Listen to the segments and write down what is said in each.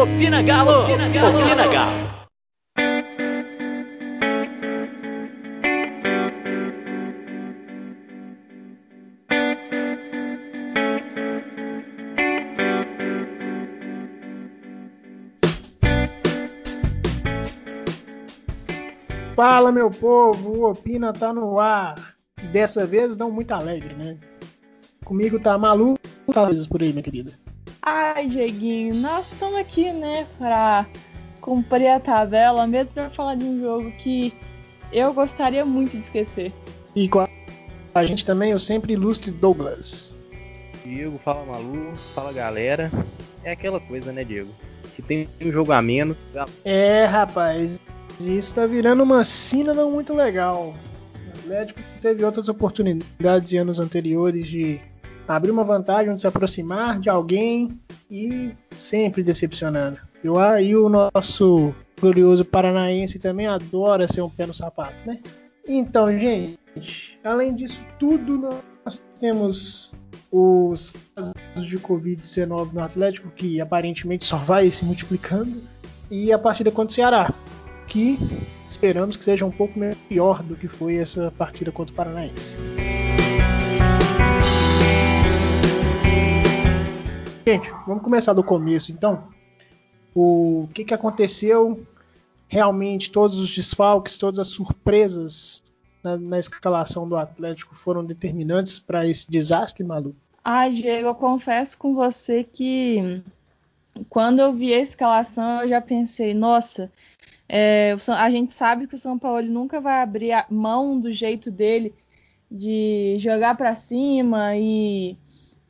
Opina Galo! Opina Galo! Opina Galo! Fala, meu povo, o Opina tá no ar. Dessa vez não muito alegre, né? Comigo tá Malu, tá por aí, minha querida. Ai, Dieguinho, nós estamos aqui, né, pra cumprir a tabela, mesmo pra falar de um jogo que eu gostaria muito de esquecer. E com a gente também, o sempre ilustre Douglas. Diego, fala Malu, fala galera. É aquela coisa, né, Diego? Se tem um jogo a menos. É, rapaz, isso tá virando uma cena não muito legal. O Atlético teve outras oportunidades em anos anteriores de abrir uma vantagem, de se aproximar de alguém e sempre decepcionando. E o nosso glorioso paranaense também adora ser um pé no sapato, né? Então, gente, além disso tudo, nós temos os casos de Covid-19 no Atlético, que aparentemente só vai se multiplicando, e a partida contra o Ceará, que esperamos que seja um pouco melhor do que foi essa partida contra o Paranaense. Gente, vamos começar do começo então. O que, que aconteceu realmente, todos os desfalques, todas as surpresas na, na escalação do Atlético foram determinantes para esse desastre, Malu? Ah, Diego, eu confesso com você que quando eu vi a escalação eu já pensei, nossa, é, a gente sabe que o São Paulo nunca vai abrir mão do jeito dele de jogar para cima e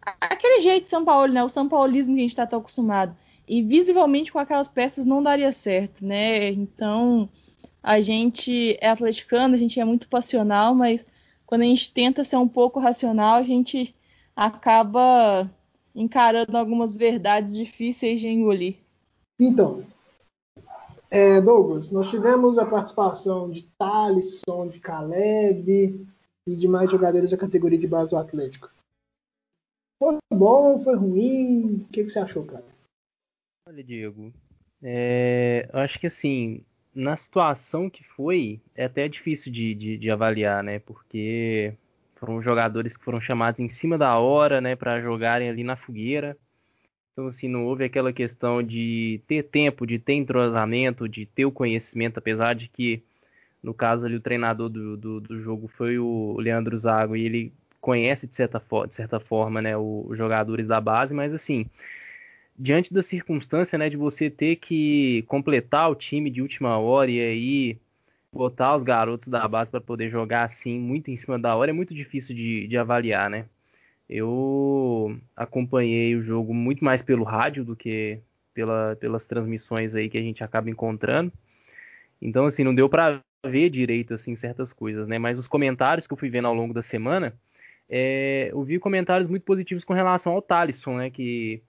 aquele jeito de São Paulo, né? O São Paulismo que a gente está tão acostumado. E visivelmente com aquelas peças não daria certo, né? Então a gente é atleticano, a gente é muito passional, mas quando a gente tenta ser um pouco racional, a gente acaba encarando algumas verdades difíceis de engolir. Então, é, Douglas, nós tivemos a participação de Thalisson, de Caleb e de mais jogadores da categoria de base do Atlético. Foi bom, foi ruim? O que, que você achou, cara? Olha, Diego, é, eu acho que assim, na situação que foi, é até difícil de, de, de, avaliar, né? Porque foram jogadores que foram chamados em cima da hora, né, para jogarem ali na fogueira. Então, assim, não houve aquela questão de ter tempo, de ter entrosamento, de ter o conhecimento, apesar de que, no caso ali, o treinador do, do, do jogo foi o Leandro Zago e ele conhece de certa, de certa forma, né, os jogadores da base, mas assim, diante da circunstância, né, de você ter que completar o time de última hora e aí botar os garotos da base para poder jogar assim muito em cima da hora é muito difícil de, de avaliar, né? Eu acompanhei o jogo muito mais pelo rádio do que pela, pelas transmissões aí que a gente acaba encontrando. Então, assim, não deu para ver direito assim certas coisas, né? Mas os comentários que eu fui vendo ao longo da semana é, eu vi comentários muito positivos com relação ao Talisson, né, que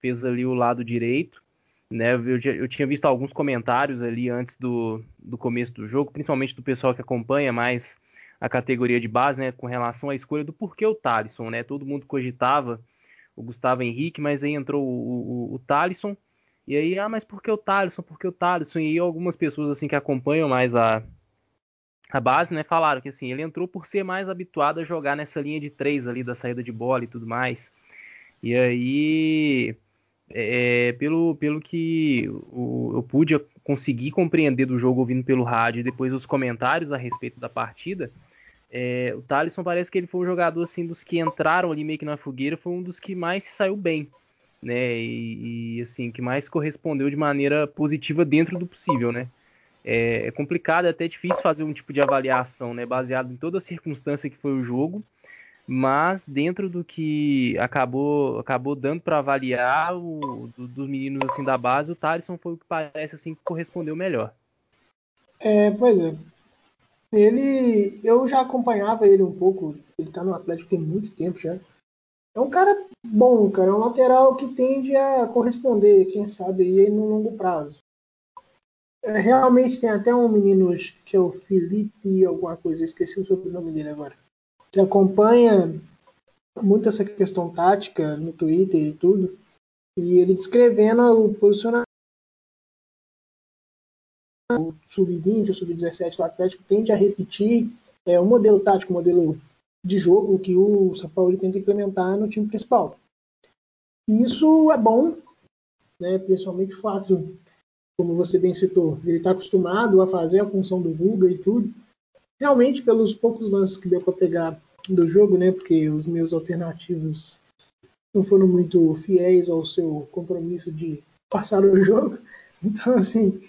fez ali o lado direito. Né, eu, eu, tinha visto alguns comentários ali antes do, do começo do jogo, principalmente do pessoal que acompanha mais a categoria de base, né, com relação à escolha do porquê o Talisson, né? Todo mundo cogitava o Gustavo Henrique, mas aí entrou o, o, o Talisson. E aí, ah, mas por que o Talisson? Por que o Talisson? E algumas pessoas assim que acompanham mais a, a base, né, falaram que assim, ele entrou por ser mais habituado a jogar nessa linha de três ali da saída de bola e tudo mais. E aí, é, pelo, pelo que o, eu pude conseguir compreender do jogo ouvindo pelo rádio e depois os comentários a respeito da partida, é, o Thalisson parece que ele foi o jogador assim dos que entraram ali meio que na fogueira, foi um dos que mais se saiu bem, né? E, e assim, que mais correspondeu de maneira positiva dentro do possível, né? É, é complicado, é até difícil fazer um tipo de avaliação, né, baseado em toda a circunstância que foi o jogo, mas dentro do que acabou acabou dando para avaliar o, do, dos meninos assim da base, o Thaleson foi o que parece assim que correspondeu melhor. É, pois é. Ele, eu já acompanhava ele um pouco. Ele tá no Atlético tem muito tempo já. É um cara bom, cara. É um lateral que tende a corresponder, quem sabe, aí no longo prazo. É, realmente tem até um menino que é o Felipe, alguma coisa, eu esqueci o sobrenome dele agora, que acompanha muito essa questão tática no Twitter e tudo, e ele descrevendo o posicionamento o sub-20, o sub-17 do Atlético tende a repetir é, o modelo tático, o modelo de jogo que o São Paulo tenta implementar no time principal. E isso é bom, né, principalmente o fato, como você bem citou, ele está acostumado a fazer a função do Guga e tudo. Realmente, pelos poucos lances que deu para pegar do jogo, né, porque os meus alternativos não foram muito fiéis ao seu compromisso de passar o jogo. Então, assim,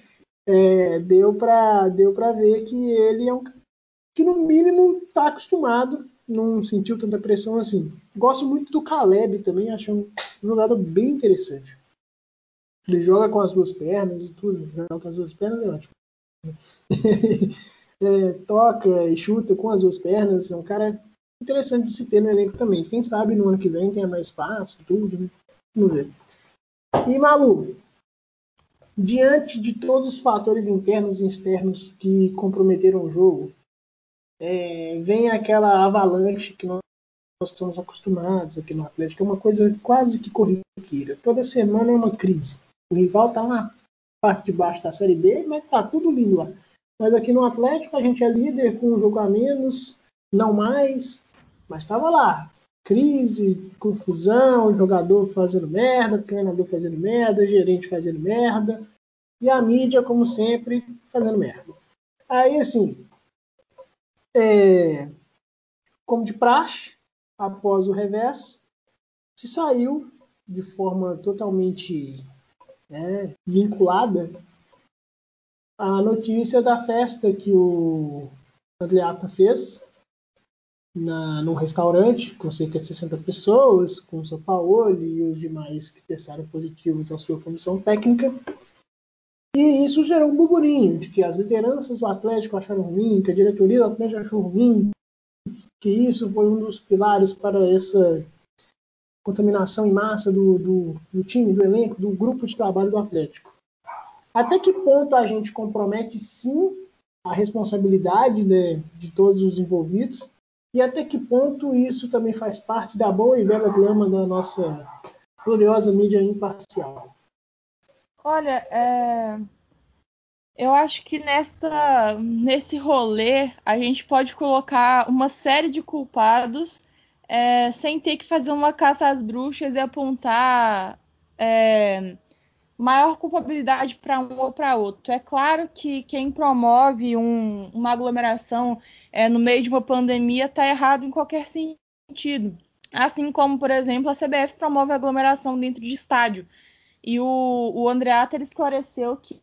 é, deu para deu ver que ele é um que no mínimo está acostumado, não sentiu tanta pressão assim. Gosto muito do Caleb também, acho um jogador bem interessante. Ele joga com as duas pernas e tudo, joga com as duas pernas é ótimo. é, toca e chuta com as duas pernas, é um cara interessante de se ter no elenco também. Quem sabe no ano que vem tenha mais espaço, tudo, né? Vamos ver. E Malu, diante de todos os fatores internos e externos que comprometeram o jogo, é, vem aquela avalanche que nós estamos acostumados aqui no Atlético, é uma coisa quase que corriqueira. Toda semana é uma crise. O rival está na parte de baixo da Série B, mas tá tudo lindo lá. Mas aqui no Atlético a gente é líder com um jogo a menos, não mais, mas estava lá. Crise, confusão, jogador fazendo merda, treinador fazendo merda, gerente fazendo merda, e a mídia, como sempre, fazendo merda. Aí, assim, é, como de praxe, após o revés, se saiu de forma totalmente né, vinculada a notícia da festa que o Andreata fez na, num restaurante com cerca de 60 pessoas, com o São Paulo e os demais que testaram positivos à sua comissão técnica. E isso gerou um burburinho de que as lideranças do Atlético acharam ruim, que a diretoria do Atlético achou ruim, que isso foi um dos pilares para essa contaminação em massa do, do, do time, do elenco, do grupo de trabalho do Atlético. Até que ponto a gente compromete sim a responsabilidade né, de todos os envolvidos e até que ponto isso também faz parte da boa e bela grama da nossa gloriosa mídia imparcial? Olha, é... eu acho que nessa, nesse rolê a gente pode colocar uma série de culpados é, sem ter que fazer uma caça às bruxas e apontar é, maior culpabilidade para um ou para outro. É claro que quem promove um, uma aglomeração é, no meio de uma pandemia está errado em qualquer sentido. Assim como, por exemplo, a CBF promove aglomeração dentro de estádio. E o, o Andreata esclareceu que,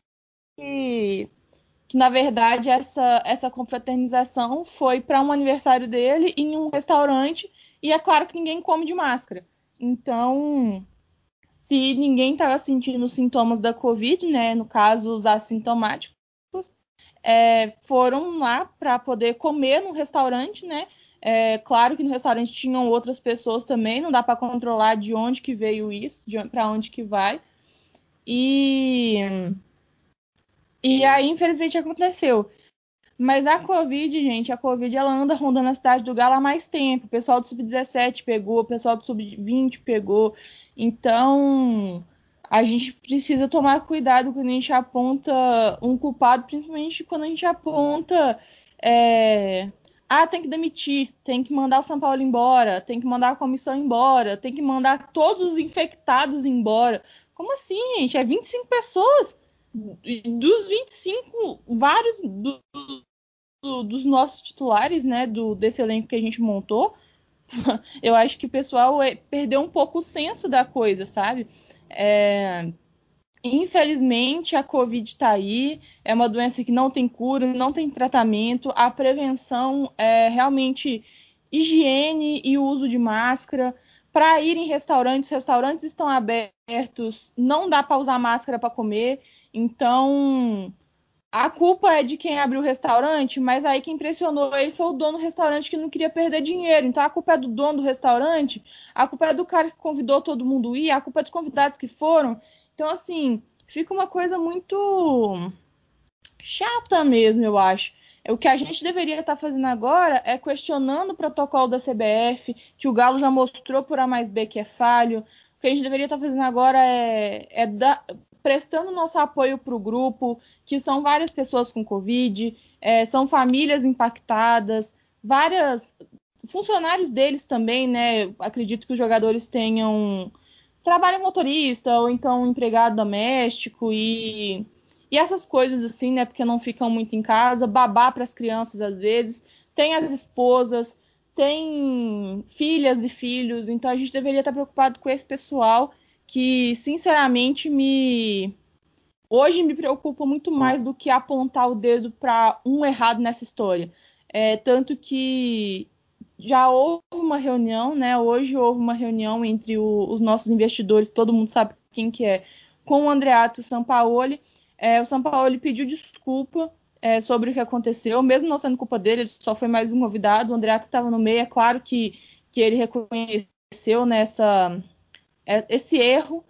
que, que, na verdade, essa, essa confraternização foi para um aniversário dele em um restaurante. E é claro que ninguém come de máscara. Então, se ninguém estava sentindo sintomas da Covid, né, no caso os assintomáticos, é, foram lá para poder comer no restaurante, né? É, claro que no restaurante tinham outras pessoas também, não dá para controlar de onde que veio isso, para onde que vai. E e aí, infelizmente, aconteceu. Mas a Covid, gente, a Covid ela anda rondando a cidade do Galo há mais tempo. O pessoal do Sub-17 pegou, o pessoal do Sub-20 pegou. Então, a gente precisa tomar cuidado quando a gente aponta um culpado, principalmente quando a gente aponta. É... Ah, tem que demitir, tem que mandar o São Paulo embora, tem que mandar a comissão embora, tem que mandar todos os infectados embora. Como assim, gente? É 25 pessoas. Dos 25, vários do, do, dos nossos titulares, né, do, desse elenco que a gente montou, eu acho que o pessoal é, perdeu um pouco o senso da coisa, sabe? É, infelizmente, a Covid está aí, é uma doença que não tem cura, não tem tratamento, a prevenção é realmente higiene e o uso de máscara. Para ir em restaurantes, restaurantes estão abertos, não dá para usar máscara para comer, então a culpa é de quem abriu o restaurante, mas aí quem impressionou ele foi o dono do restaurante que não queria perder dinheiro. Então a culpa é do dono do restaurante, a culpa é do cara que convidou todo mundo ir, a culpa é dos convidados que foram. Então, assim, fica uma coisa muito chata mesmo, eu acho. O que a gente deveria estar fazendo agora é questionando o protocolo da CBF, que o Galo já mostrou por A mais B que é falho. O que a gente deveria estar fazendo agora é, é dar, prestando nosso apoio para o grupo, que são várias pessoas com Covid, é, são famílias impactadas, várias funcionários deles também, né? Acredito que os jogadores tenham trabalho motorista ou então empregado doméstico e, e essas coisas assim, né? Porque não ficam muito em casa, babá para as crianças às vezes, tem as esposas, tem filhas e filhos, então a gente deveria estar preocupado com esse pessoal que, sinceramente, me hoje me preocupa muito mais do que apontar o dedo para um errado nessa história. É, tanto que já houve uma reunião, né? Hoje houve uma reunião entre o, os nossos investidores, todo mundo sabe quem que é, com o Andreato Sampaoli. É, o Sampaoli pediu desculpa é, sobre o que aconteceu, mesmo não sendo culpa dele, ele só foi mais um convidado. O Andreato estava no meio, é claro que, que ele reconheceu nessa esse erro.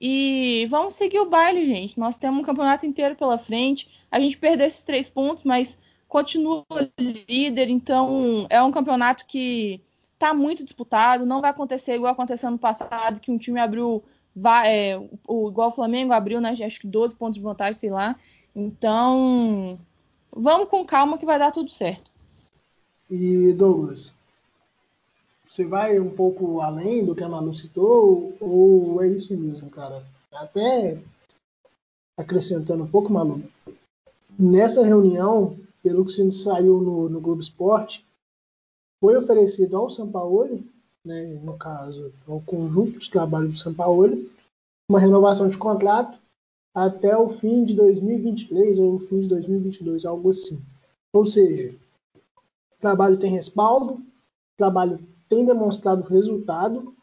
E vamos seguir o baile, gente. Nós temos um campeonato inteiro pela frente. A gente perdeu esses três pontos, mas continua líder. Então é um campeonato que está muito disputado. Não vai acontecer igual aconteceu ano passado, que um time abriu, é, o, igual o Flamengo abriu, né? Acho que 12 pontos de vantagem, sei lá. Então vamos com calma que vai dar tudo certo. E Douglas, você vai um pouco além do que a Manu citou ou é isso mesmo, cara? Até acrescentando um pouco, Manu, nessa reunião, pelo que se saiu no, no Globo Esporte, foi oferecido ao Sampaoli, né, no caso, ao conjunto de trabalho do Sampaoli, uma renovação de contrato até o fim de 2023 ou o fim de 2022, algo assim. Ou seja, trabalho tem respaldo, trabalho tem demonstrado resultado.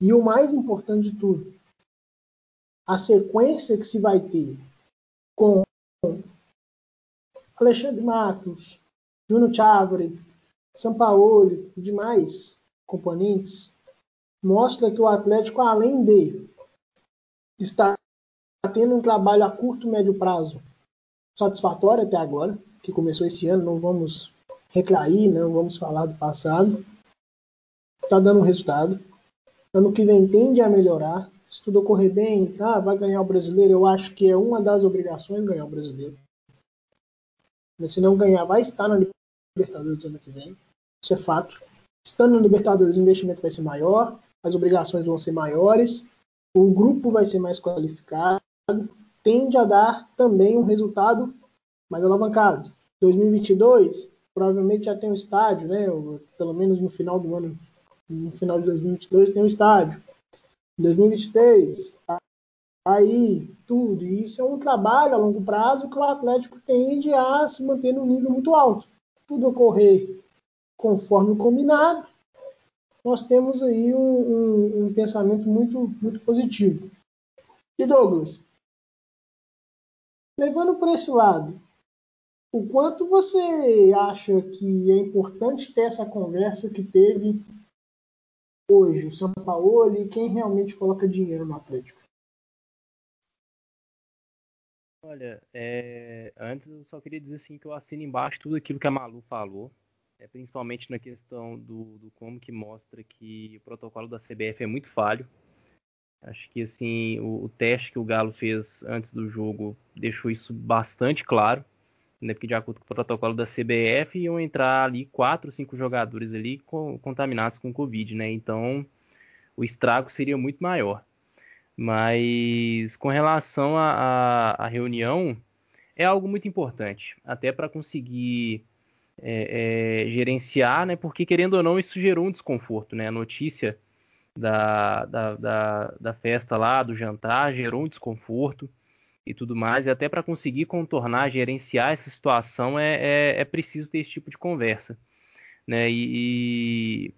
E o mais importante de tudo, a sequência que se vai ter com Alexandre Matos, Júnior Chávere, Sampaoli e demais componentes mostra que o Atlético, além de estar tendo um trabalho a curto e médio prazo satisfatório até agora, que começou esse ano, não vamos reclair, não vamos falar do passado, está dando um resultado. Ano que vem tende a melhorar. Se tudo ocorrer bem, ah, vai ganhar o brasileiro. Eu acho que é uma das obrigações ganhar o brasileiro. Mas se não ganhar, vai estar na Libertadores ano que vem. Isso é fato. Estando na Libertadores, o investimento vai ser maior, as obrigações vão ser maiores, o grupo vai ser mais qualificado, tende a dar também um resultado mais alavancado. 2022, provavelmente já tem um estádio, né? Pelo menos no final do ano no final de 2022 tem um estádio. Em 2023, aí tudo. E isso é um trabalho a longo prazo que o Atlético tende a se manter no nível muito alto. Tudo ocorrer conforme combinado, nós temos aí um, um, um pensamento muito, muito positivo. E Douglas, levando por esse lado, o quanto você acha que é importante ter essa conversa que teve hoje, o São Paulo e quem realmente coloca dinheiro no Atlético? Olha, é, antes eu só queria dizer assim que eu assino embaixo tudo aquilo que a Malu falou, é, principalmente na questão do, do como que mostra que o protocolo da CBF é muito falho. Acho que assim o, o, teste que o Galo fez antes do jogo deixou isso bastante claro né, porque de acordo com o protocolo da CBF iam entrar ali quatro, cinco jogadores ali contaminados com Covid, né? Então o estrago seria muito maior. Mas com relação à reunião, é algo muito importante, até para conseguir é, é, gerenciar, né? Porque querendo ou não, isso gerou um desconforto, né? A notícia da, da, da, da festa lá, do jantar, gerou um desconforto e tudo mais, e até para conseguir contornar, gerenciar essa situação é, é, é, preciso ter esse tipo de conversa, né? E,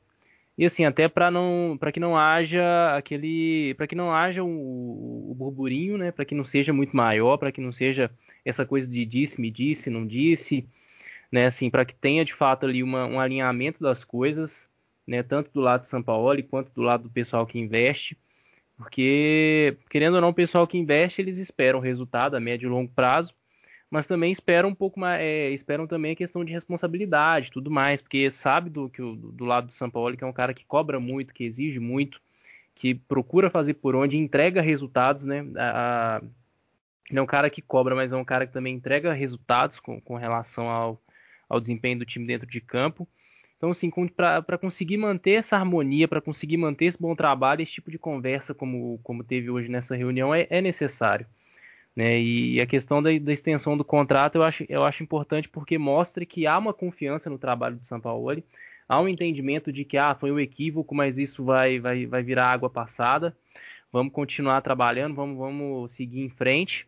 e assim até para não, para que não haja aquele, para que não haja o, o burburinho, né? Para que não seja muito maior, para que não seja essa coisa de disse, me disse, não disse, né? Assim, para que tenha de fato ali uma, um alinhamento das coisas, né? Tanto do lado de São Paulo quanto do lado do pessoal que investe porque, querendo ou não, o pessoal que investe, eles esperam resultado a médio e longo prazo, mas também esperam um pouco mais, é, esperam também a questão de responsabilidade tudo mais, porque sabe do, que do lado do São Paulo que é um cara que cobra muito, que exige muito, que procura fazer por onde, entrega resultados, né? A, a, não é um cara que cobra, mas é um cara que também entrega resultados com, com relação ao, ao desempenho do time dentro de campo. Então, assim, para conseguir manter essa harmonia, para conseguir manter esse bom trabalho, esse tipo de conversa, como, como teve hoje nessa reunião, é, é necessário. Né? E a questão da, da, extensão do contrato eu acho, eu acho importante porque mostra que há uma confiança no trabalho do São Paulo, há um entendimento de que ah, foi um equívoco, mas isso vai, vai, vai virar água passada. Vamos continuar trabalhando, vamos, vamos seguir em frente.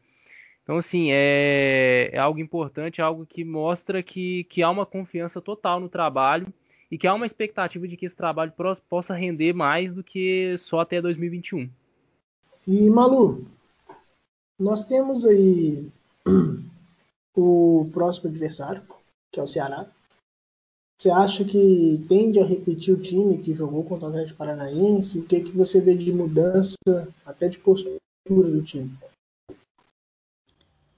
Então, assim, é, é algo importante, é algo que mostra que, que há uma confiança total no trabalho e que há uma expectativa de que esse trabalho possa render mais do que só até 2021. E, Malu, nós temos aí o próximo adversário, que é o Ceará. Você acha que tende a repetir o time que jogou contra o Atlético Paranaense? O que, que você vê de mudança, até de postura do time?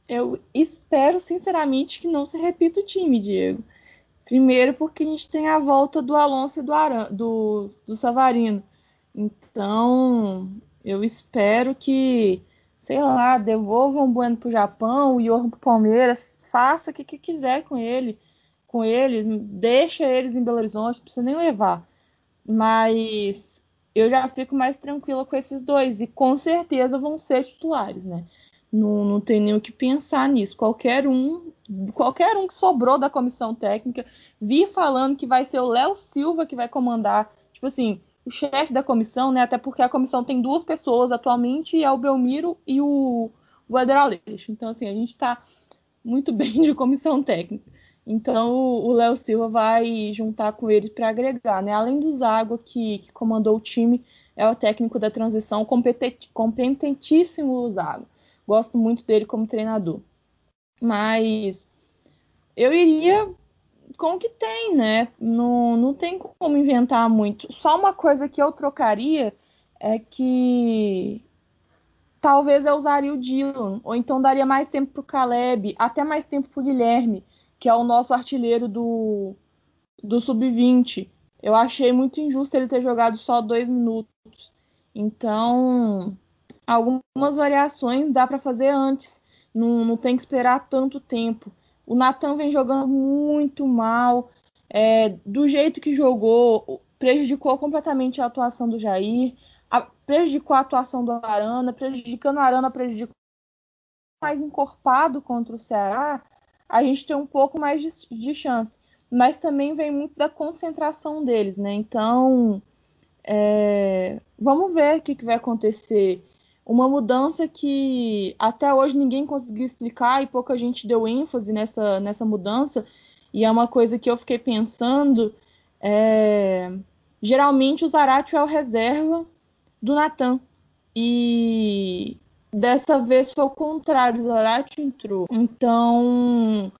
Eu espero sinceramente que não se repita o time, Diego. Primeiro porque a gente tem a volta do Alonso e do, Aran, do, do Savarino. Então, eu espero que, sei lá, devolvam o Bueno pro Japão, o Yorgo pro Palmeiras, faça o que, que quiser com ele, com eles, deixa eles em Belo Horizonte, não precisa nem levar. Mas eu já fico mais tranquila com esses dois e com certeza vão ser titulares, né? Não, não tem nem o que pensar nisso. Qualquer um, qualquer um que sobrou da comissão técnica, vi falando que vai ser o Léo Silva que vai comandar, tipo assim, o chefe da comissão, né? Até porque a comissão tem duas pessoas atualmente, é o Belmiro e o, o. Então, assim, a gente está muito bem de comissão técnica. Então, o Léo Silva vai juntar com eles para agregar, né? Além do Zago, que, que comandou o time, é o técnico da transição, competentíssimo Zago. Gosto muito dele como treinador. Mas eu iria com o que tem, né? Não, não tem como inventar muito. Só uma coisa que eu trocaria é que talvez eu usaria o Dylan, ou então daria mais tempo para o Caleb, até mais tempo para o Guilherme, que é o nosso artilheiro do, do Sub-20. Eu achei muito injusto ele ter jogado só dois minutos. Então, algumas variações dá para fazer antes, não, não, tem que esperar tanto tempo. O Natan vem jogando muito mal, é, do jeito que jogou, prejudicou completamente a atuação do Jair, a, prejudicou a atuação do Arana, prejudicando o Arana, prejudicou mais encorpado contra o Ceará, a gente tem um pouco mais de, de chance. Mas também vem muito da concentração deles, né? Então, é, vamos ver o que, que vai acontecer uma mudança que até hoje ninguém conseguiu explicar e pouca gente deu ênfase nessa, nessa mudança, e é uma coisa que eu fiquei pensando. É... Geralmente o Zarate é o reserva do Natan. E dessa vez foi o contrário, o Zarate entrou. Então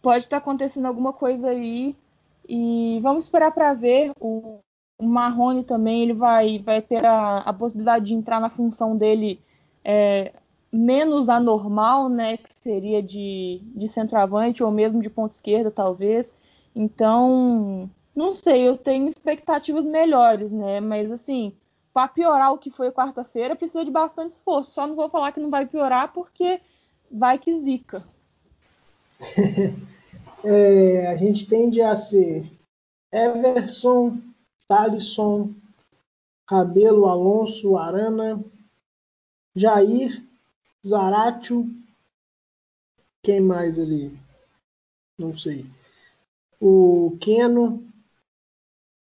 pode estar acontecendo alguma coisa aí. E vamos esperar para ver. O, o Marrone também ele vai, vai ter a, a possibilidade de entrar na função dele é, menos anormal, né? Que seria de, de centroavante ou mesmo de ponta esquerda, talvez. Então, não sei, eu tenho expectativas melhores, né? Mas assim, para piorar o que foi quarta-feira, precisa de bastante esforço. Só não vou falar que não vai piorar porque vai que zica. é, a gente tende a ser Everson, Thalisson, Rabelo, Alonso, Arana, Jair, Zaratio, quem mais ali? Não sei. O Keno,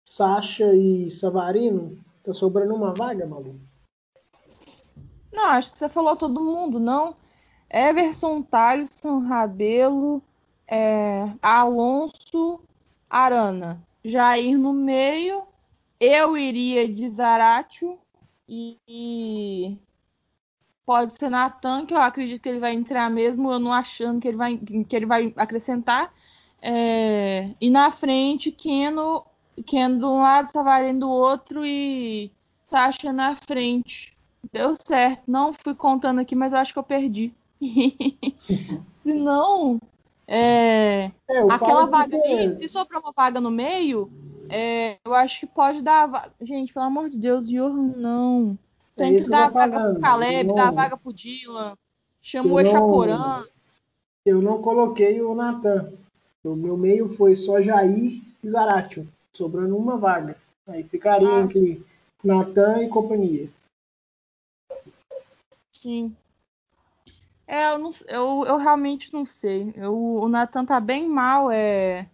Sacha e Savarino. Tá sobrando uma vaga, Malu? Não, acho que você falou todo mundo, não. Everson, Thalisson, Rabelo, é, Alonso, Arana. Jair no meio, eu iria de Zaratio e, e pode ser Natan, que eu acredito que ele vai entrar mesmo, eu não achando que ele vai, que ele vai acrescentar. É, e na frente, Keno, Keno de um lado, Savarino do outro e Sasha na frente. Deu certo. Não fui contando aqui, mas eu acho que eu perdi. Se não, é, é aquela vaga ali, se sobrar uma vaga no meio, É, eu acho que pode dar. va- Gente, pelo amor de Deus, Johan, não. Tem É que dar tô vaga falando, pro Caleb, eu dar não- vaga pro Dylan. Chama o não- Echaporã. Eu não coloquei o Natan. O meu meio foi só Jair e Zaratio, sobrando uma vaga. Aí ficaria Ah. entre Natan e companhia. Sim. É, eu, não, eu, eu realmente não sei. Eu, o Nathan tá bem mal. É,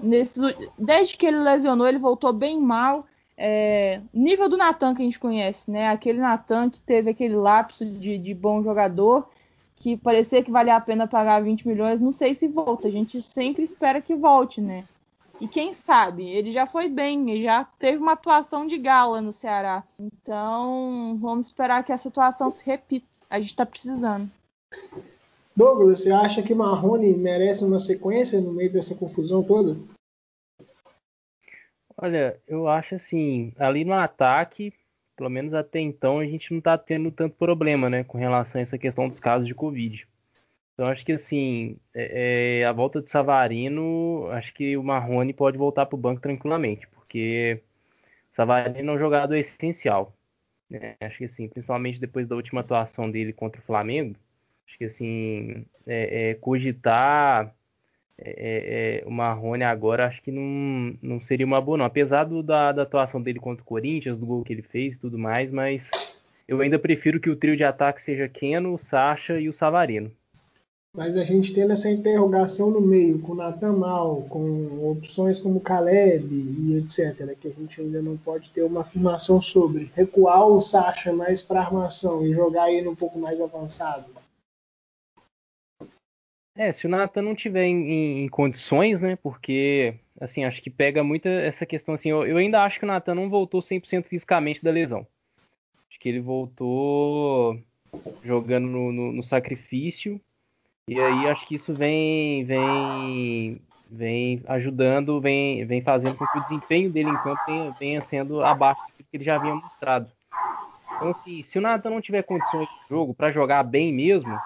nesse, desde que ele lesionou, ele voltou bem mal. É, nível do Nathan que a gente conhece, né? Aquele Nathan que teve aquele lapso de, de bom jogador, que parecia que valia a pena pagar 20 milhões. Não sei se volta. A gente sempre espera que volte, né? E quem sabe, ele já foi bem, ele já teve uma atuação de gala no Ceará. Então, vamos esperar que essa atuação se repita. A gente tá precisando. Douglas, você acha que Marrone merece uma sequência no meio dessa confusão toda? Olha, eu acho assim, ali no ataque, pelo menos até então, a gente não tá tendo tanto problema, né, com relação a essa questão dos casos de Covid. Então acho que assim, é, é, a volta de Savarino, acho que o Marrone pode voltar pro banco tranquilamente, porque o Savarino é um jogador essencial. né? Acho que assim, principalmente depois da última atuação dele contra o Flamengo, acho que assim, é, é, cogitar é, é, o Marrone agora acho que não, não seria uma boa, não. Apesar do, da, da atuação dele contra o Corinthians, do gol que ele fez e tudo mais, mas eu ainda prefiro que o trio de ataque seja Keno, Sacha e o Savarino. Mas a gente tendo essa interrogação no meio, com o Natan Mal, com opções como Caleb e etc., que a gente ainda não pode ter uma afirmação sobre. Recuar o Sacha mais para armação e jogar ele um pouco mais avançado. É, se o Nathan não tiver em, em- condições, né? Porque, assim, acho que pega muito essa questão, assim, eu, eu ainda acho que o Nathan não voltou 100% fisicamente da lesão. Acho que ele voltou jogando no, no- no sacrifício, e aí acho que isso vem, vem, vem ajudando, vem, vem fazendo com que o desempenho dele em campo venha sendo abaixo do que ele já havia mostrado. Então, assim, se o Nathan não tiver condições de jogo para jogar bem mesmo,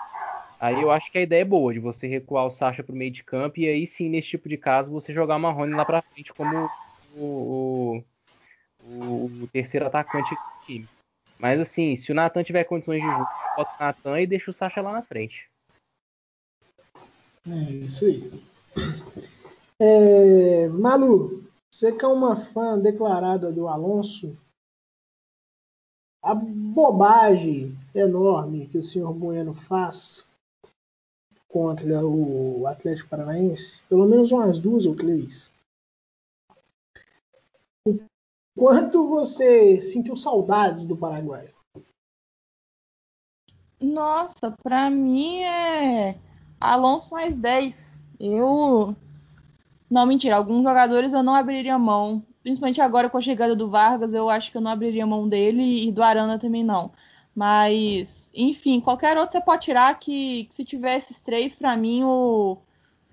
Aí eu acho que a ideia é boa, de você recuar o Sacha pro meio de campo e aí sim, nesse tipo de caso, você jogar o Marrone lá pra frente como o, o, o- o terceiro atacante do time. Mas assim, se o Nathan tiver condições de jogo, bota o Nathan e deixa o Sacha lá na frente. É isso aí. É, Malu, você que é uma fã declarada do Alonso, a bobagem enorme que o senhor Bueno faz contra o Atlético Paranaense, pelo menos umas duas ou três. O quanto você sentiu saudades do Paraguai? Nossa, pra mim é Alonso mais 10. Eu. Não, mentira. Alguns jogadores eu não abriria mão. Principalmente agora com a chegada do Vargas, eu acho que eu não abriria mão dele e do Arana também não. Mas, enfim, qualquer outro você pode tirar que, que se tiver esses três, pra mim, o...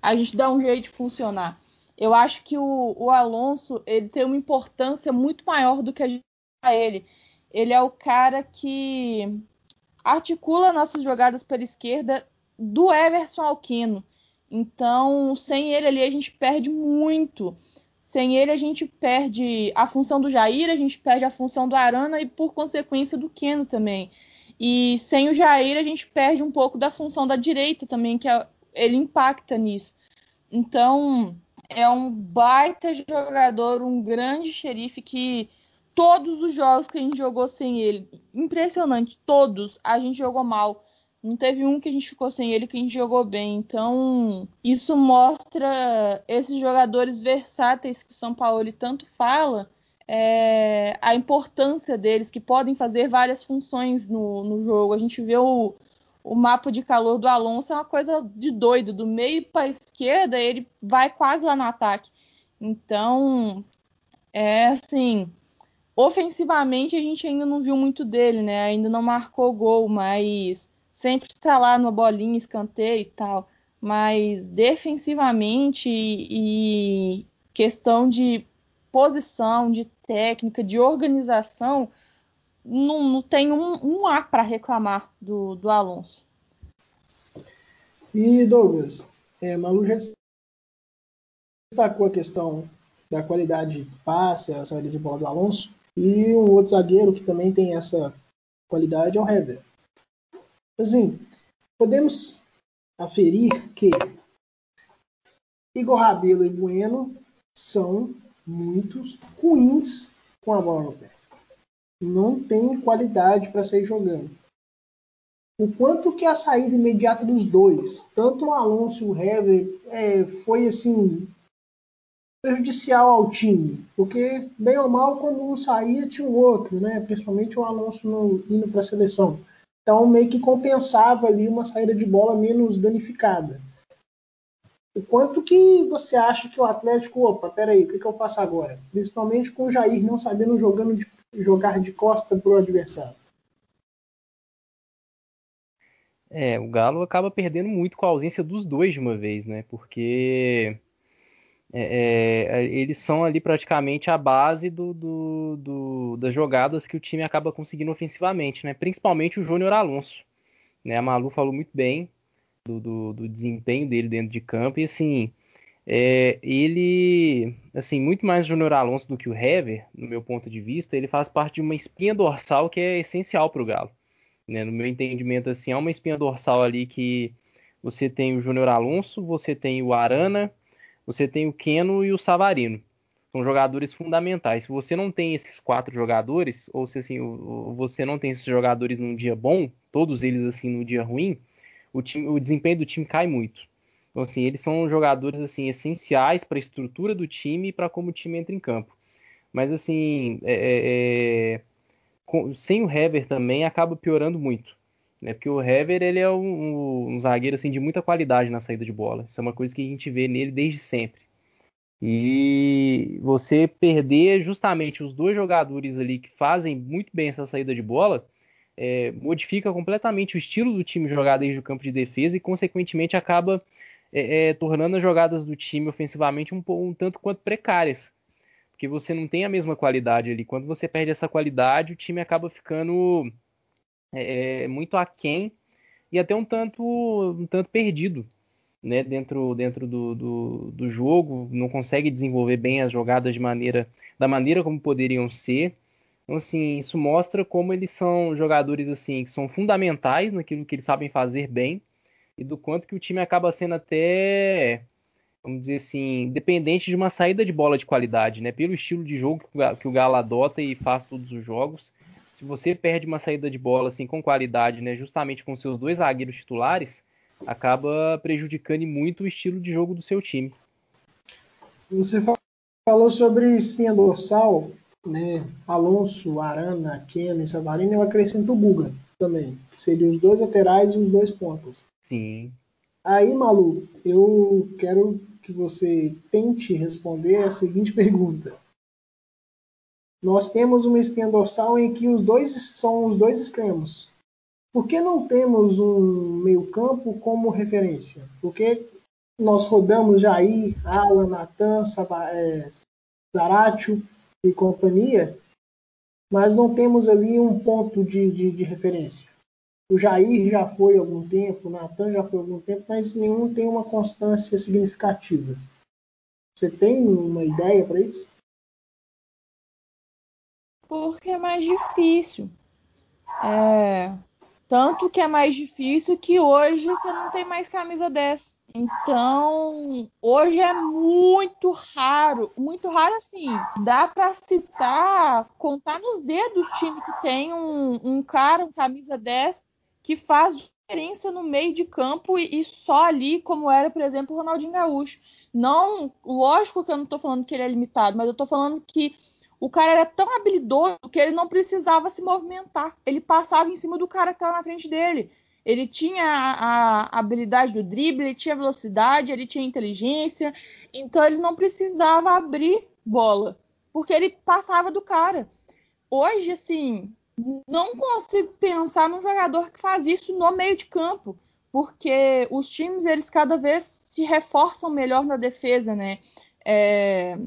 a gente dá um jeito de funcionar. Eu acho que o, o Alonso ele tem uma importância muito maior do que a gente a ele. Ele é o cara que articula nossas jogadas pela esquerda do Everson Keno. Então, sem ele ali, a gente perde muito. Sem ele, a gente perde a função do Jair, a gente perde a função do Arana e, por consequência, do Keno também. E sem o Jair, a gente perde um pouco da função da direita também, que é- ele impacta nisso. Então, é um baita jogador, um grande xerife que todos os jogos que a gente jogou sem ele, impressionante, todos a gente jogou mal. Não teve um que a gente ficou sem ele que a gente jogou bem. Então, isso mostra esses jogadores versáteis que o São Paulo tanto fala, é, a importância deles, que podem fazer várias funções no, no jogo. A gente vê o, o mapa de calor do Alonso, é uma coisa de doido. Do meio para a esquerda, ele vai quase lá no ataque. Então, é assim ofensivamente a gente ainda não viu muito dele, né? Ainda não marcou gol, mas sempre está lá numa bolinha, escanteio e tal. Mas defensivamente e, e questão de posição, de técnica, de organização, não, não tem um, um A para reclamar do, do Alonso. E Douglas, é, Malu já destacou a questão da qualidade de passe, a saída de bola do Alonso. E um outro zagueiro que também tem essa qualidade é o Hever. Assim, podemos aferir que Igor Rabelo e Bueno são muito ruins com a bola no pé. Não tem qualidade para sair jogando. O quanto que a saída imediata dos dois, tanto o Alonso e o Hever, é, foi assim prejudicial ao time, porque bem ou mal quando um saía tinha o outro, né? Principalmente o Alonso no, indo para a seleção. Então meio que compensava ali uma saída de bola menos danificada. O quanto que você acha que o Atlético, opa, peraí, o que, que eu faço agora? Principalmente com o Jair não sabendo jogando de, jogar de costa para o adversário. É, o Galo acaba perdendo muito com a ausência dos dois de uma vez, né? Porque é, é, eles são ali praticamente a base do, do, do, das jogadas que o time acaba conseguindo ofensivamente, né? Principalmente o Júnior Alonso. Né? A Malu falou muito bem do, desempenho dele dentro de campo e assim é, ele assim muito mais Júnior Alonso do que o Hever, no meu ponto de vista, ele faz parte de uma espinha dorsal que é essencial para o Galo. Né? No meu entendimento, assim, é uma espinha dorsal ali que você tem o Júnior Alonso, você tem o Arana você tem o Keno e o Savarino. São jogadores fundamentais. Se você não tem esses quatro jogadores, ou se assim, você não tem esses jogadores num dia bom, todos eles assim no dia ruim, o, time, o desempenho do time cai muito. Então, assim, eles são jogadores assim essenciais para a estrutura do time e para como o time entra em campo. Mas assim, é, é, é sem o Hever também acaba piorando muito né? Porque o Hever ele é um, um, zagueiro assim de muita qualidade na saída de bola. Isso é uma coisa que a gente vê nele desde sempre. E você perder justamente os dois jogadores ali que fazem muito bem essa saída de bola é, modifica completamente o estilo do time jogar desde o campo de defesa e, consequentemente, acaba é, é, tornando as jogadas do time ofensivamente um, um tanto quanto precárias. Porque você não tem a mesma qualidade ali. Quando você perde essa qualidade, o time acaba ficando é, é, muito aquém e até um tanto, um tanto perdido né, dentro, dentro do, do, do, jogo, não consegue desenvolver bem as jogadas de maneira, da maneira como poderiam ser. Então, assim, isso mostra como eles são jogadores assim que são fundamentais naquilo que eles sabem fazer bem e do quanto que o time acaba sendo até, vamos dizer assim, dependente de uma saída de bola de qualidade, né? Pelo estilo de jogo que o Galo adota e faz todos os jogos, se você perde uma saída de bola assim com qualidade, né, justamente com seus dois zagueiros titulares, acaba prejudicando muito o estilo de jogo do seu time. Você falou sobre espinha dorsal, né? Alonso, Arana, Keno e Savarino, eu acrescento o Buga também, que seriam os dois laterais e os dois pontas. Sim. Aí, Malu, eu quero que você tente responder a seguinte pergunta nós temos uma espinha dorsal em que os dois são os dois extremos. Por que não temos um meio-campo como referência? Porque nós rodamos Jair, Alan, Natan, é, Zaratio e companhia, mas não temos ali um ponto de, de, de referência. O Jair já foi há algum tempo, o Natan já foi há algum tempo, mas nenhum tem uma constância significativa. Você tem uma ideia para isso? Porque é mais difícil. É, tanto que é mais difícil que hoje você não tem mais camisa 10. Então, hoje é muito raro, muito raro assim. Dá para citar, contar nos dedos time que tem um, um cara, um camisa 10, que faz diferença no meio de campo e, e, só ali, como era, por exemplo, o Ronaldinho Gaúcho. Não, lógico que eu não estou falando que ele é limitado, mas eu estou falando que o cara era tão habilidoso que ele não precisava se movimentar. Ele passava em cima do cara que estava na frente dele. Ele tinha a, a, habilidade do drible, ele tinha velocidade, ele tinha inteligência. Então ele não precisava abrir bola, porque ele passava do cara. Hoje, assim, não consigo pensar num jogador que faz isso no meio de campo, porque os times eles cada vez se reforçam melhor na defesa, né? É,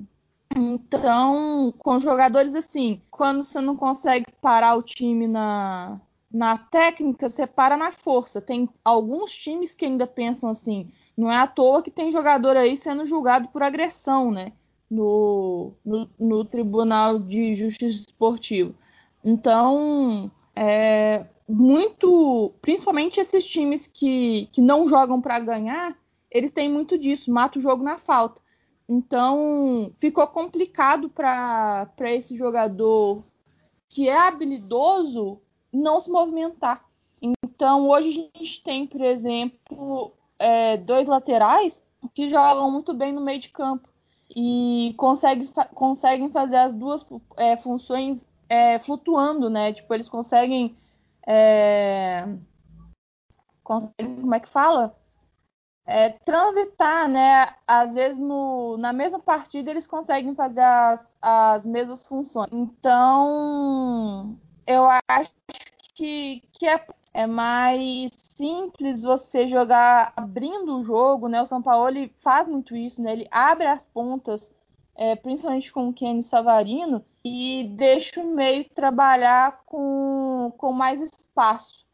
então, com jogadores assim, quando você não consegue parar o time na, na técnica, você para na força. Tem alguns times que ainda pensam assim. Não é à toa que tem jogador aí sendo julgado por agressão, né? no, no, no Tribunal de Justiça Esportivo. Então, é, muito, principalmente esses times que, que não jogam para ganhar, eles têm muito disso, mata o jogo na falta. Então, ficou complicado para esse jogador que é habilidoso não se movimentar. Então, hoje a gente tem, por exemplo, é, dois laterais que jogam muito bem no meio de campo e consegue, conseguem fazer as duas é, funções é, flutuando, né? Tipo, eles conseguem, é, conseguem. Como é que fala? É, transitar, né? Às vezes no, na mesma partida eles conseguem fazer as, as mesmas funções. Então, eu acho que, que é, é mais simples você jogar abrindo o jogo, né? O São Paulo ele faz muito isso, né? Ele abre as pontas, é, principalmente com o Kenny Savarino, e deixa o meio trabalhar com, com mais espaço.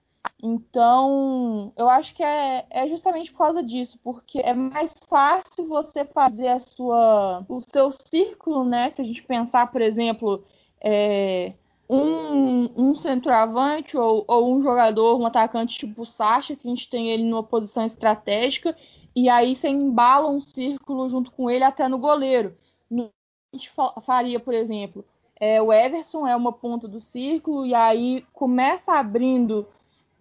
Então, eu acho que é, é justamente por causa disso, porque é mais fácil você fazer a sua, o seu círculo, né? Se a gente pensar, por exemplo, é, um, um centroavante ou, ou, um jogador, um atacante tipo o Sacha, que a gente tem ele numa posição estratégica, e aí você embala um círculo junto com ele até no goleiro. A gente faria, por exemplo, é, o Everson é uma ponta do círculo, e aí começa abrindo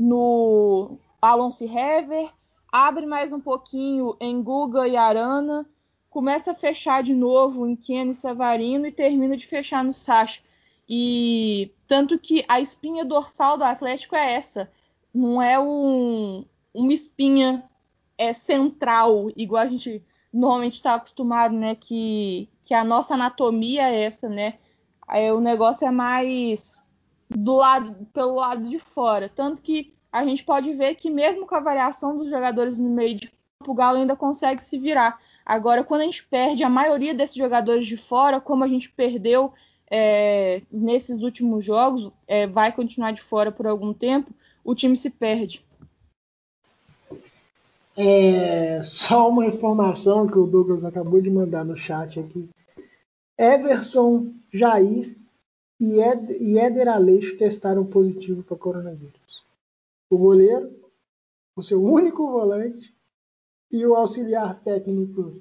no Alonso Hever, abre mais um pouquinho em Guga e Arana, começa a fechar de novo em Kenny e Savarino e termina de fechar no Sacha. E tanto que a espinha dorsal do Atlético é essa, não é um, uma espinha é central, igual a gente normalmente está acostumado, né? Que, que a nossa anatomia é essa, né? Aí o negócio é mais do lado, pelo lado de fora. Tanto que a gente pode ver que mesmo com a variação dos jogadores no meio de campo, o Galo ainda consegue se virar. Agora, quando a gente perde a maioria desses jogadores de fora, como a gente perdeu é, nesses últimos jogos, é, vai continuar de fora por algum tempo, o time se perde. É, só uma informação que o Douglas acabou de mandar no chat aqui. Everson, Jair e, Éder Aleixo testaram positivo para coronavírus. O goleiro, o seu único volante e o auxiliar técnico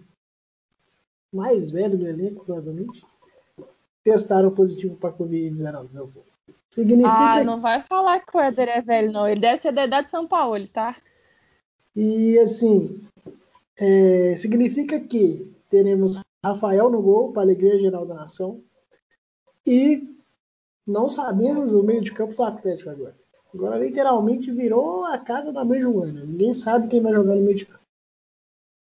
mais velho do elenco, provavelmente, testaram positivo para Covid-19. Significa... Ah, não vai falar que o Éder é velho, não. Ele deve ser da idade de São Paulo, tá? E assim, é, significa que teremos Rafael no gol, para a alegria geral da nação. E não sabemos o meio de campo do Atlético agora. Agora literalmente virou a casa da mãe Joana. Ninguém sabe quem vai jogar no meio de campo.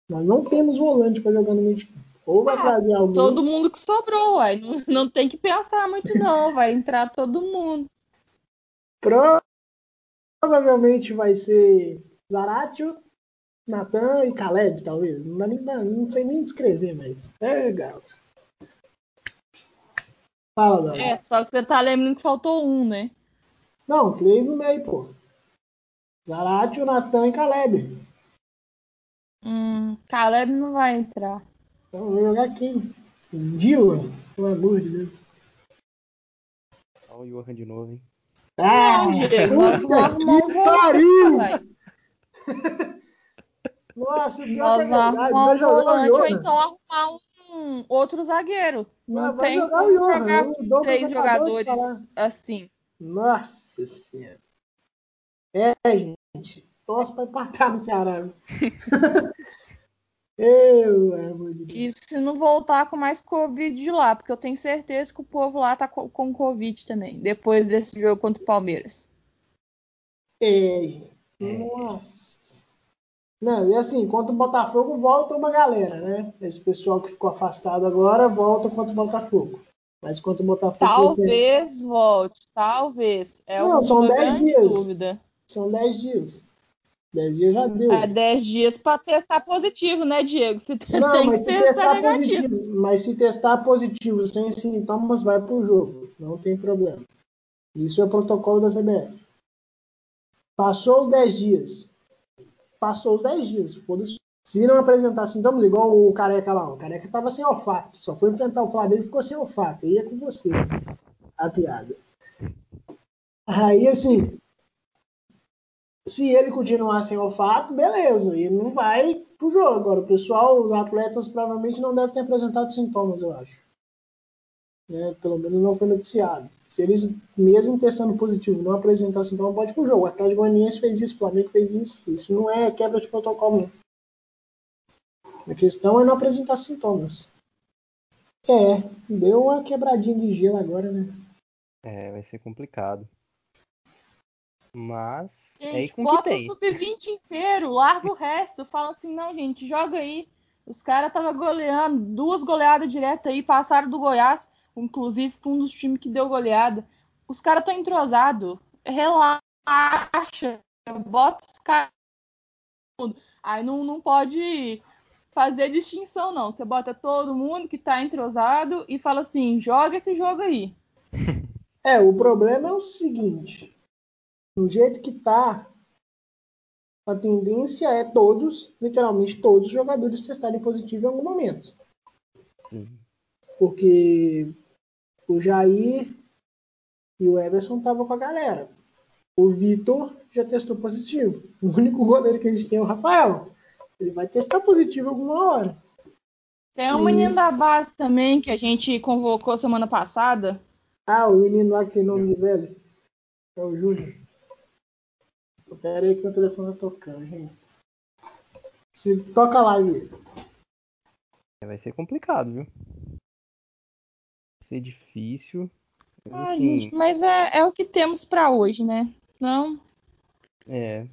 Nós não temos volante para jogar no meio de campo. Ou vai ah, trazer alguém. Todo mundo que sobrou, uai. Não, não tem que pensar muito, não. Vai entrar todo mundo. Provavelmente vai ser Zaratio, Natan e Caleb, talvez. Não, dá nem, não sei nem descrever, mas. É legal. Fala, Dona. É, só que você tá lembrando que faltou um, né? Não, três no meio, pô. Zaratio, Natan e Caleb. Hum, Caleb não vai entrar. Então vou jogar quem? Dylan? Pelo amor de Deus. Olha o Johan de novo, hein? Ah, não, vamos pariu! Nossa, o pior nós é verdade. Vai jogar volante, o Ou então arrumar um outro zagueiro. Não ah, tem como jogar, jogar com três jogadores assim. Nossa senhora. É, gente. Torce pra empatar no Ceará. Eu, amor de Deus. E se não voltar com mais Covid de lá, porque eu tenho certeza que o povo lá tá com, com Covid também, depois desse jogo contra o Palmeiras. É, nossa. Não, e assim, contra o Botafogo volta uma galera, né? Esse pessoal que ficou afastado agora volta contra o Botafogo. Mas contra o Botafogo. Talvez volte, talvez. É não, são 10 dias. Dúvida. São 10 dias. 10 dias já deu. É 10 dias para testar positivo, né, Diego? Você não, tem mas que se testar negativo. Positivo, mas se testar positivo sem sintomas, vai para o jogo. Não tem problema. Isso é o protocolo da CBF. Passou os 10 dias. Passou os 10 dias. Se não apresentar sintomas, igual o Careca lá, o Careca tava sem olfato, só foi enfrentar o Flamengo e ficou sem olfato. Aí é com vocês, a piada. Aí, assim, se ele continuar sem olfato, beleza, ele não vai pro jogo. Agora, o pessoal, os atletas provavelmente não devem ter apresentado sintomas, eu acho. Né? Pelo menos não foi noticiado. Se eles, mesmo testando positivo, não apresentar sintomas, pode ir pro jogo. O Atlético Goianiense fez isso, o Flamengo fez isso. Isso não é quebra de protocolo, não. A questão é não apresentar sintomas. É, deu uma quebradinha de gelo agora, né? É, vai ser complicado. Mas Gente, é aí com bota o sub-20 inteiro, larga o resto. Fala assim, não, gente, joga aí. Os caras estavam goleando, duas goleadas diretas aí, passaram do Goiás, inclusive foi um dos times que deu goleada. Os caras estão entrosados. Relaxa, bota os caras. Aí não, não pode fazer distinção, não. Você bota todo mundo que tá entrosado e fala assim: joga esse jogo aí. É, o problema é o seguinte: do jeito que tá, a tendência é todos, literalmente todos os jogadores testarem positivo em algum momento. Uhum. Porque o Jair e o Everson estavam com a galera. O Vitor já testou positivo. O único goleiro que a gente tem é o Rafael. Ele vai testar positivo alguma hora. Tem um E- menino da base também que a gente convocou semana passada. Ah, o menino lá que tem nome de velho. É o Júnior. Pera aí que o telefone tá tocando, gente. Se toca a live. É, Vai ser complicado, viu? Ser difícil. Mas Ah, assim, gente, mas é, é o que temos pra hoje, né? Não, é.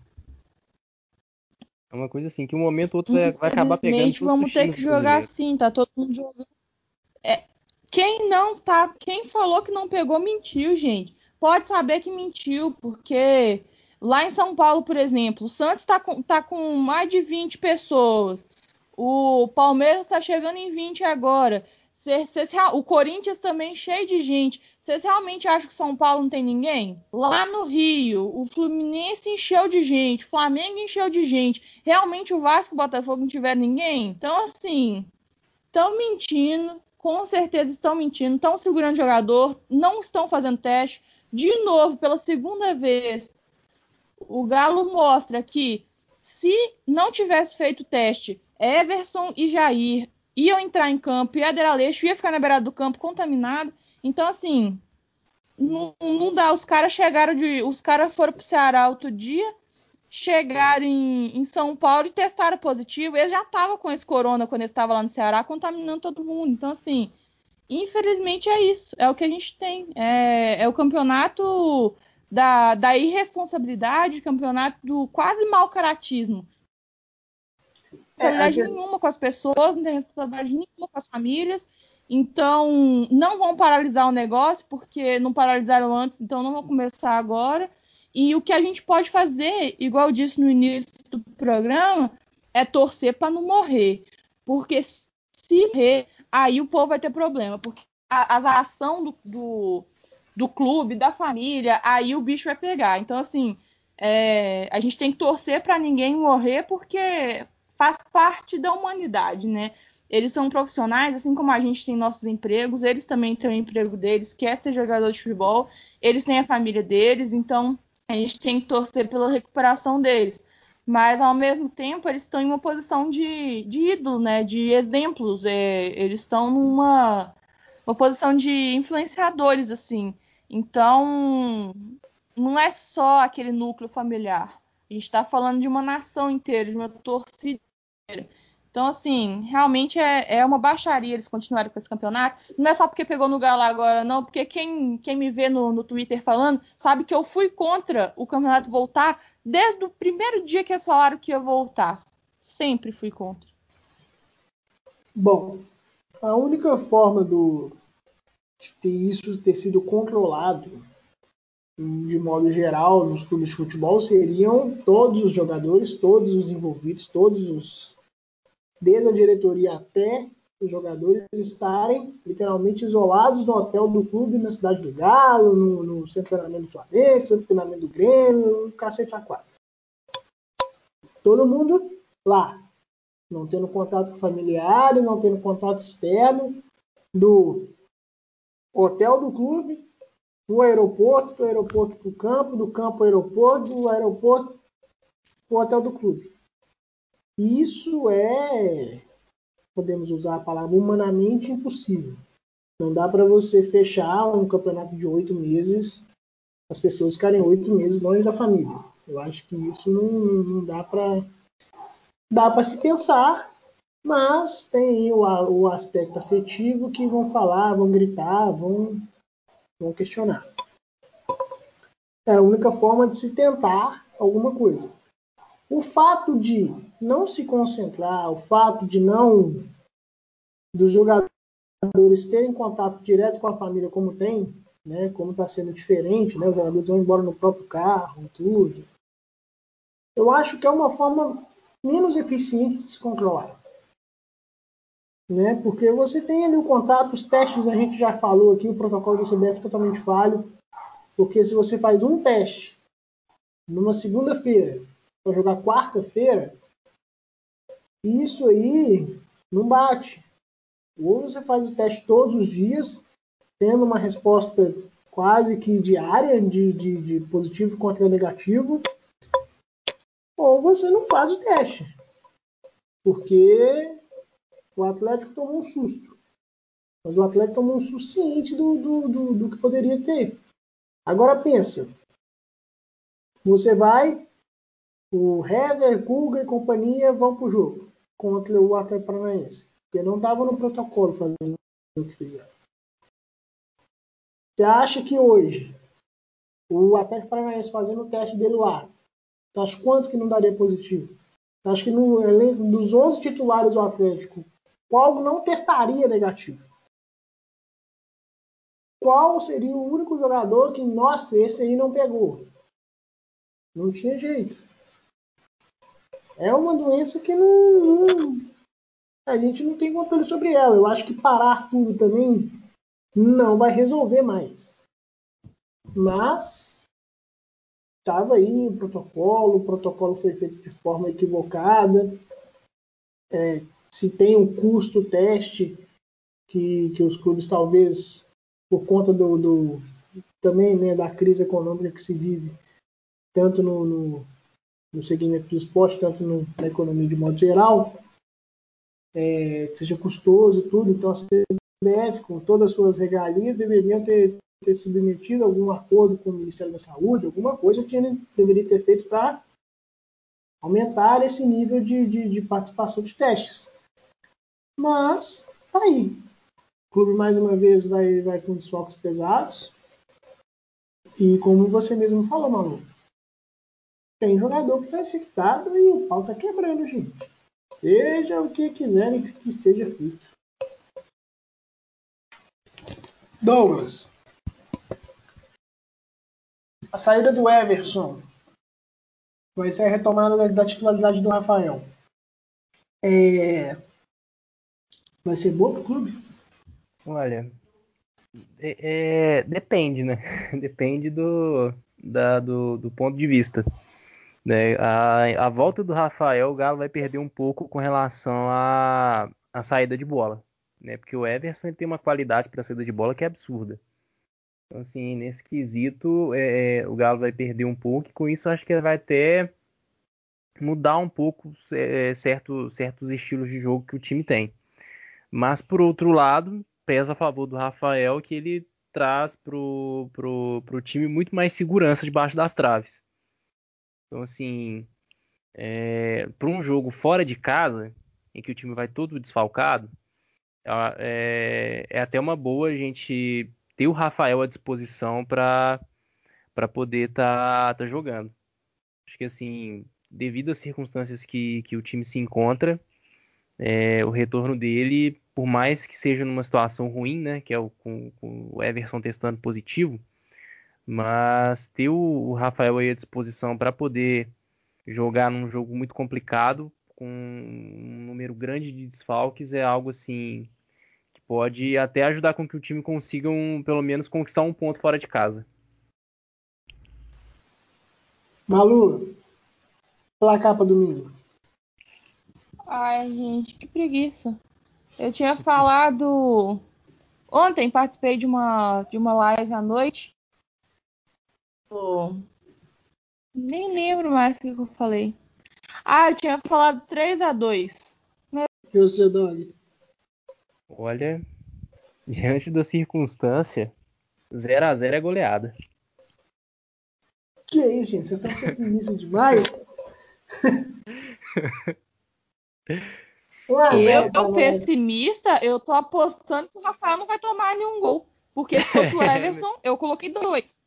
É uma coisa assim, que um momento ou outro vai, acabar pegando vamos os ter que jogar assim, tá todo mundo jogando. É, quem não tá, quem falou que não pegou mentiu, gente. Pode saber que mentiu, porque lá em São Paulo, por exemplo, o Santos tá com, tá com mais de 20 pessoas. O Palmeiras está chegando em 20 agora. Cês- o Corinthians também cheio de gente. Vocês realmente acham que São Paulo não tem ninguém? Lá no Rio, o Fluminense encheu de gente, o Flamengo encheu de gente. Realmente o Vasco e o Botafogo não tiveram ninguém? Então, assim, estão mentindo, com certeza estão mentindo, estão segurando jogador, não estão fazendo teste. De novo, pela segunda vez, o Galo mostra que se não tivesse feito teste, Everson e Jair iam entrar em campo e Éder Aleixo ia ficar na beirada do campo contaminado. Então, assim, não, não dá. Os caras chegaram de. Os caras foram pro Ceará outro dia, chegaram em, em São Paulo e testaram positivo. Eles já estavam com esse corona quando eles estavam lá no Ceará, contaminando todo mundo. Então, assim, infelizmente é isso. É o que a gente tem. É, é o campeonato da, da irresponsabilidade, campeonato do quase mau caratismo. É, Responsabilidade a- nenhuma com as pessoas, não tem responsabilidade nenhuma com as famílias. Então, não vão paralisar o negócio, porque não paralisaram antes, então não vão começar agora. E o que a gente pode fazer, igual eu disse no início do programa, é torcer para não morrer. Porque se morrer, aí o povo vai ter problema. Porque a, a ação do, do, do clube, da família, aí o bicho vai pegar. Então, assim, é, a gente tem que torcer para ninguém morrer, porque faz parte da humanidade, né? Eles são profissionais, assim como a gente tem nossos empregos, eles também têm o emprego deles, quer ser jogador de futebol, eles têm a família deles, então a gente tem que torcer pela recuperação deles. Mas ao mesmo tempo eles estão em uma posição de, de ídolo, né? De exemplos. É, eles estão numa uma posição de influenciadores, assim. Então, não é só aquele núcleo familiar. A gente está falando de uma nação inteira, de uma torcida. Então, assim, realmente é, é uma baixaria eles continuarem com esse campeonato. Não é só porque pegou no Galo agora, não, porque quem, quem me vê no, no Twitter falando sabe que eu fui contra o campeonato voltar desde o primeiro dia que eles falaram que ia voltar. Sempre fui contra. Bom, a única forma do, de ter isso ter sido controlado de modo geral nos clubes de futebol seriam todos os jogadores, todos os envolvidos, todos os desde a diretoria até os jogadores estarem literalmente isolados no hotel do clube na cidade do Galo, no, no centro de treinamento do Flamengo, centro de treinamento do Grêmio, no cacete a quatro. Todo mundo lá. não tendo contato com familiares, não tendo contato externo do hotel do clube, do aeroporto, do aeroporto para o campo, do campo ao aeroporto, do aeroporto para o hotel do clube. Isso é, podemos usar a palavra humanamente impossível. Não dá para você fechar um campeonato de oito meses, as pessoas ficarem oito meses longe da família. Eu acho que isso não, não dá para dá para se pensar, mas tem o, o aspecto afetivo que vão falar, vão gritar, vão, vão questionar. É a única forma de se tentar alguma coisa. O fato de não se concentrar, o fato de não dos jogadores terem contato direto com a família como tem, né, como está sendo diferente, né, os jogadores vão embora no próprio carro, tudo. Eu acho que é uma forma menos eficiente de se controlar. Né? Porque você tem ali o contato, os testes a gente já falou aqui, o protocolo do CBF é totalmente falho. Porque se você faz um teste numa segunda-feira para jogar quarta-feira, isso aí não bate. Ou você faz o teste todos os dias, tendo uma resposta quase que diária de, de, de positivo contra negativo, ou você não faz o teste. Porque o Atlético tomou um susto. Mas o Atlético tomou um susto ciente do, do, do, do que poderia ter. Agora pensa. Você vai, o Hever, Guga e companhia vão para o jogo contra o Atlético Paranaense. Porque não estava no protocolo fazendo o que fizeram. Você acha que hoje o Atlético Paranaense fazendo o teste dele lá acha quantos que não daria positivo? Tu acha que no elenco dos 11 titulares do Atlético, qual não testaria negativo? Qual seria o único jogador que, nossa, esse aí não pegou? Não tinha jeito. É uma doença que não, não a gente não tem controle sobre ela. Eu acho que parar tudo também não vai resolver mais. Mas estava aí o protocolo, o protocolo foi feito de forma equivocada. É, se tem um custo teste que, que os clubes talvez por conta do, do também né, da crise econômica que se vive tanto no, no, no segmento do esporte tanto no, na economia de modo geral é, seja custoso tudo então a CBF com todas as suas regalias deveriam ter ter submetido algum acordo com o Ministério da Saúde, alguma coisa tinha, deveria ter feito para aumentar esse nível de, de, de, participação de testes. Mas, tá aí. O clube, mais uma vez, vai, vai com desfalques pesados. E como você mesmo falou, Malu, tem jogador que está infectado e o pau está quebrando, gente. Seja o que quiserem que seja feito. Douglas, a saída do Everson vai ser a retomada da, da titularidade do Rafael. É... Vai ser boa pro clube? Olha, é, é, depende, né? depende do, da, do, do, ponto de vista. Né? A, a, volta do Rafael, o Galo vai perder um pouco com relação à, à saída de bola. Né? Porque o Everson tem uma qualidade para saída de bola que é absurda. Então, assim, nesse quesito, é, é, o Galo vai perder um pouco, e com isso acho que vai até mudar um pouco é, certo, certos estilos de jogo que o time tem. Mas, por outro lado, pesa a favor do Rafael que ele traz pro, pro time muito mais segurança debaixo das traves. Então, assim, é, para um jogo fora de casa, em que o time vai todo desfalcado, é, é até uma boa a gente ter o Rafael à disposição para poder estar tá, tá jogando. Acho que assim, devido às circunstâncias que, que o time se encontra, é, o retorno dele, por mais que seja numa situação ruim, né, que é o, com, com o Everson testando positivo, mas ter o, Rafael aí à disposição para poder jogar num jogo muito complicado, com um número grande de desfalques, é algo assim pode até ajudar com que o time consiga um, pelo menos conquistar um ponto fora de casa. Malu, placar para domingo. Ai, gente, que preguiça. Eu tinha falado. Ontem participei de uma, de uma live à noite. Nem lembro mais o que eu falei. Ah, eu tinha falado 3 a 2 E você, Dog? Olha, diante da circunstância, 0 a 0 é goleada. Que isso, gente? Vocês estão pessimistas demais? Zero Eu, nós. pessimista, eu tô apostando que o Rafael não vai tomar nenhum gol. Porque se fosse o Everson, eu coloquei dois.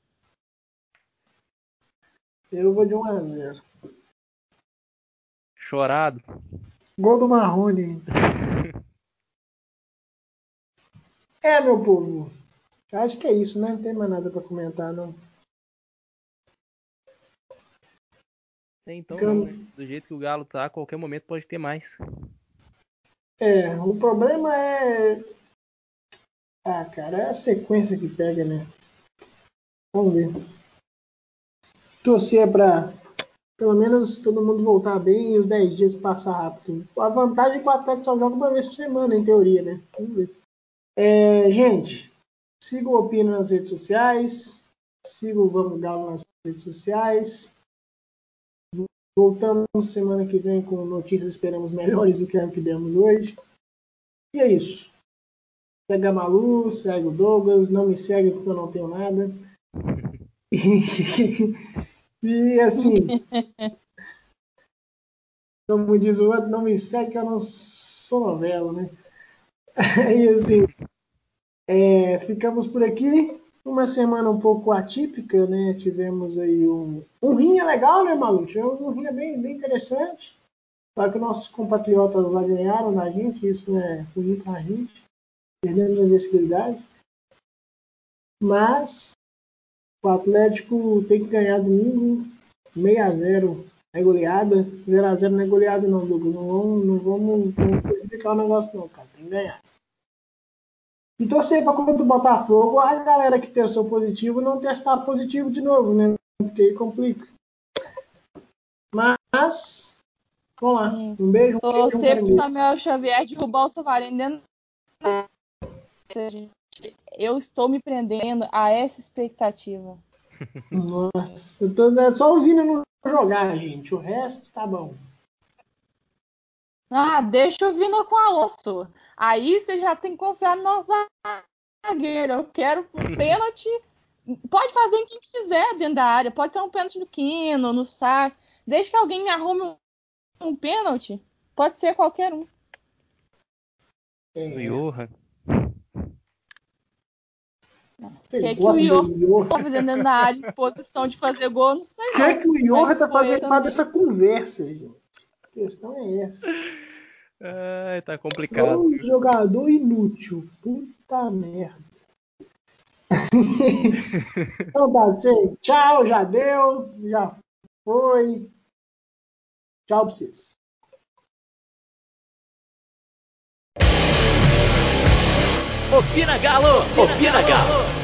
Eu vou de 1 a 0 Chorado. Gol do Marrone. É, meu povo. Acho que é isso, né? Não tem mais nada pra comentar, não. Então, Ficamos- não, né? do jeito que o Galo tá, a qualquer momento pode ter mais. É, o problema é. Ah, cara, é a sequência que pega, né? Vamos ver. Torcer pra pelo menos todo mundo voltar bem e os 10 dias passar rápido. A vantagem é que o Atlético só joga uma vez por semana, em teoria, né? Vamos ver. É, gente, siga o Opina nas redes sociais. Siga o Vamos Galo nas redes sociais. Voltamos semana que vem com notícias, esperamos melhores do que a que demos hoje. E é isso. Segue a Malu, segue o Douglas, não me segue porque eu não tenho nada. E, assim, como diz o outro, não me segue que eu não sou novela, né? E assim, é, ficamos por aqui. Uma semana um pouco atípica, né? Tivemos aí um, um rinha legal, né, Malu? Tivemos um rinha bem, bem interessante. Só que nossos compatriotas lá ganharam da gente, isso é ruim pra gente. Perdemos a visibilidade. Mas o Atlético tem que ganhar domingo, 6x0 é goleada. 0x0 não é goleada não, Douglas. Não vamos, não vamos, prejudicar o negócio não, cara. Tem que ganhar. E torcer para contra o Botafogo, a galera que testou positivo não testar positivo de novo, né? Porque aí complica. Mas, vamos lá. Sim. Um beijo, um Torcer pro caranguejo. Samuel Xavier derrubar o Savarino dentro da... Eu estou me prendendo a essa expectativa. Nossa, eu tô é só ouvindo não jogar, gente. O resto tá bom. Ah, deixa eu vir no com Alonso. Aí você já tem que confiar no nosso zagueiro. Eu quero um pênalti. Pode fazer em quem quiser dentro da área. Pode ser um pênalti no Quino, no Sá. Desde que alguém me arrume um, um pênalti. Pode ser qualquer um. É, O Johan. Você que é que o do Johan Johan? Tá fazendo da área em posição de fazer gol, não sei O que é que o Johan Mas tá foi fazendo também. para dessa conversa, gente? A questão é essa. Ai, tá complicado. Um jogador inútil. Puta merda. então tá, gente. Tchau, já deu. Já foi. Tchau pra vocês. Opina Galo! Opina Galo!